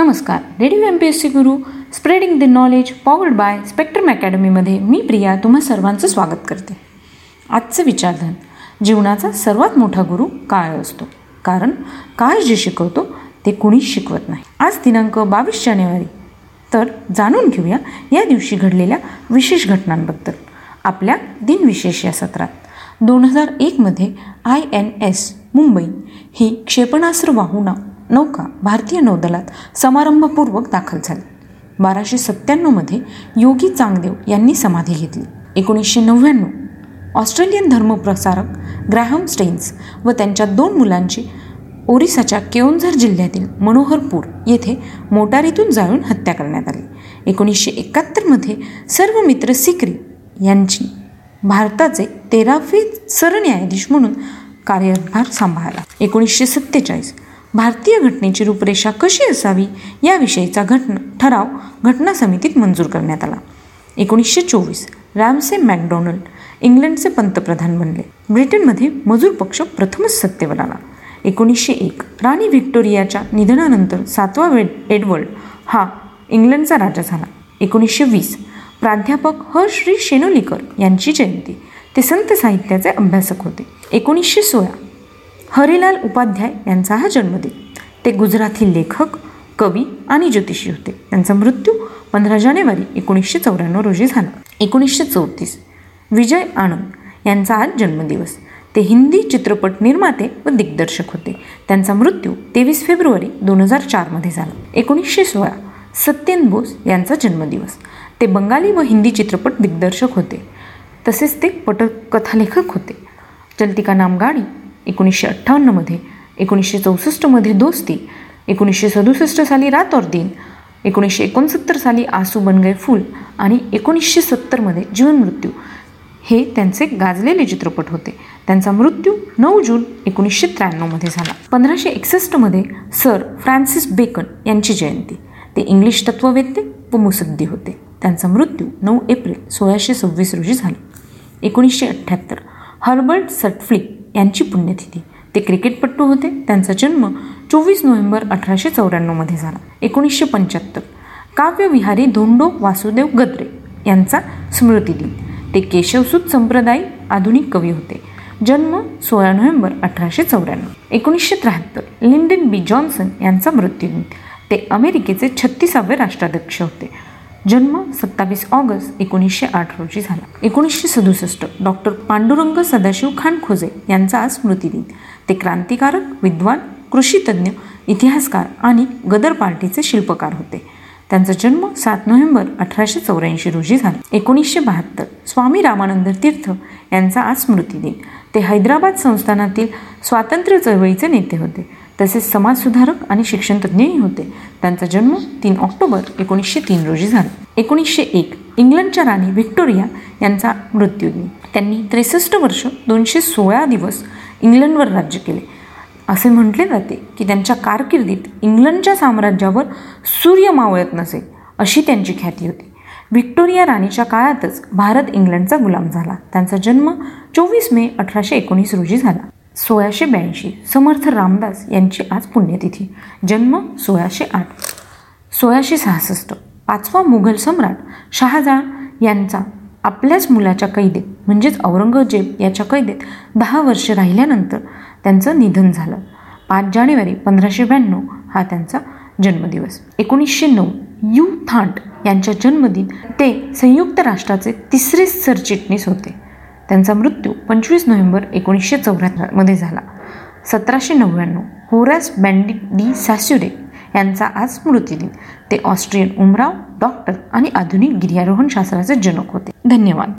नमस्कार. Radio M P S C Guru spreading the knowledge powered by Spectrum अकॅडमीमध्ये मी प्रिया तुम्हा सर्वांचं स्वागत करते. आजचं विचारधन जीवनाचा सर्वात मोठा गुरु काळ असतो? कारण काळ जे शिकवतो ते कुणीच शिकवत नाही. आज दिनांक बावीस जानेवारी. तर जाणून घेऊया या दिवशी घडलेल्या विशेष घटनांबद्दल. आपल्या दिनविशेष या सत्रात. दोन हजार एकमध्ये आय एन एस मुंबई ही क्षेपणास्त्र वाहूना नौका भारतीय नौदलात समारंभपूर्वक दाखल झाली. बाराशे सत्त्याण्णवमध्ये योगी चांगदेव यांनी समाधी घेतली. एकोणीसशे नव्याण्णव ऑस्ट्रेलियन धर्मप्रसारक ग्रॅहम स्टेन्स व त्यांच्या दोन मुलांची ओरिसाच्या केओन्झर जिल्ह्यातील मनोहरपूर येथे मोटारीतून जाळून हत्या करण्यात आली. एकोणीसशे एकाहत्तरमध्ये सर्व मित्र सिक्री यांची भारताचे तेरावे सरन्यायाधीश म्हणून कार्यभार सांभाळला. एकोणीसशे सत्तेचाळीस भारतीय घटनेची रूपरेषा कशी असावी याविषयीचा घटना ठराव घटना समितीत मंजूर करण्यात आला. एकोणीसशे चोवीस रॅमसे मॅकडॉनल्ड इंग्लंडचे पंतप्रधान बनले. ब्रिटनमध्ये मजूर पक्ष प्रथमच सत्तेवर आला. एकोणीसशे एक राणी व्हिक्टोरियाच्या निधनानंतर सातवा वेड एडवर्ड हा इंग्लंडचा राजा झाला. एकोणीसशे वीस प्राध्यापक ह श्री शेनोलीकर यांची जयंती. ते संत साहित्याचे अभ्यासक होते. एकोणीसशे सोळा हरिलाल उपाध्याय यांचा हा जन्मदिन. ते गुजरातील लेखक कवी आणि ज्योतिषी होते. त्यांचा मृत्यू पंधरा जानेवारी एकोणीसशे चौऱ्याण्णव रोजी झाला. एकोणीसशे चौतीस विजय आनंद यांचा आज जन्मदिवस. ते हिंदी चित्रपट निर्माते व दिग्दर्शक होते. त्यांचा मृत्यू तेवीस फेब्रुवारी दोन हजार चारमध्ये झाला. एकोणीसशे सोळा सत्येन बोस यांचा जन्मदिवस. ते बंगाली व हिंदी चित्रपट दिग्दर्शक होते. तसेच ते पटकथालेखक होते. चलतिका नामगाणी एकोणीसशे अठ्ठावन्नमध्ये एकोणीसशे चौसष्टमध्ये दोस्ती एकोणीसशे सदुसष्ट साली रात और दिन एकोणीसशे एकोणसत्तर साली आसू बन गए फूल आणि एकोणीसशे सत्तरमध्ये जीवनमृत्यू हे त्यांचे गाजलेले चित्रपट होते. त्यांचा मृत्यू नऊ जून एकोणीसशे त्र्याण्णवमध्ये झाला. पंधराशे एकसष्टमध्ये सर फ्रान्सिस बेकन यांची जयंती. ते इंग्लिश तत्ववेत्ते व मुसद्दी होते. त्यांचा मृत्यू नऊ एप्रिल सोळाशे सव्वीस रोजी झाला. एकोणीसशे अठ्ठ्याहत्तर हर्बर्ट सटफ्लिक यांची पुण्यतिथी. ते क्रिकेटपट्टू होते. त्यांचा जन्म चोवीस नोव्हेंबर अठराशे चौऱ्याण्णवमध्ये झाला. एकोणीसशे पंच्याहत्तर. काव्यविहारी धोंडो वासुदेव गद्रे यांचा स्मृतिदिन ते केशवसूत संप्रदायी आधुनिक कवी होते. जन्म सोळा नोव्हेंबर अठराशे चौऱ्याण्णव. एकोणीसशे त्र्याहत्तर. लिंडन बी जॉन्सन यांचा मृत्यूदिन ते अमेरिकेचे छत्तीसावे राष्ट्राध्यक्ष होते. जन्म सत्तावीस ऑगस्ट एकोणीसशे आठ रोजी झाला. एकोणीसशे सदुसष्ट डॉक्टर पांडुरंग सदाशिव खान खोजे यांचा आज स्मृतिदिन ते क्रांतिकारक विद्वान कृषीतज्ञ इतिहासकार आणि गदर पार्टीचे शिल्पकार होते. त्यांचा जन्म सात नोव्हेंबर अठराशे चौऱ्याऐंशी रोजी झाला. एकोणीसशे बहात्तर स्वामी रामानंद तीर्थ यांचा आज स्मृतिदिन ते हैदराबाद संस्थानातील स्वातंत्र्य चळवळीचे नेते होते. तसेच समाजसुधारक आणि शिक्षणतज्ञही होते. त्यांचा जन्म तीन ऑक्टोबर एकोणीसशे तीन रोजी झाला. एकोणीसशे एक इंग्लंडच्या राणी व्हिक्टोरिया यांचा मृत्यू त्यांनी त्रेसष्ट वर्ष दोनशे सोळा दिवस इंग्लंडवर राज्य केले. असे म्हटले जाते की त्यांच्या कारकिर्दीत इंग्लंडच्या साम्राज्यावर सूर्य मावळत नसेल अशी त्यांची ख्याती होती. व्हिक्टोरिया राणीच्या काळातच भारत इंग्लंडचा गुलाम झाला. त्यांचा जन्म चोवीस मे अठराशे एकोणीस रोजी झाला. सोळाशे ब्याऐंशी समर्थ रामदास यांची आज पुण्यतिथी. जन्म सोळाशे आठ. सोळाशे सहासष्ट. पाचवा मुघल सम्राट शहाजहान यांचा आपल्याच मुलाच्या कैदेत म्हणजेच औरंगजेब याच्या कैदेत दहा वर्ष राहिल्यानंतर त्यांचं निधन झालं. पाच जानेवारी पंधराशे ब्याण्णव हा त्यांचा जन्मदिवस. एकोणीसशे नऊ यू थांट यांच्या जन्मदिन ते संयुक्त राष्ट्राचे तिसरे सरचिटणीस होते. त्यांचा मृत्यू पंचवीस नोव्हेंबर एकोणीसशे चौऱ्याहत्तरमध्ये झाला. सतराशे नव्याण्णव होरॅस बँडी डी सॅस्युरे यांचा आज स्मृतिदिन ते ऑस्ट्रियन उमराव डॉक्टर आणि आधुनिक गिर्यारोहण शास्त्राचे जनक होते. धन्यवाद.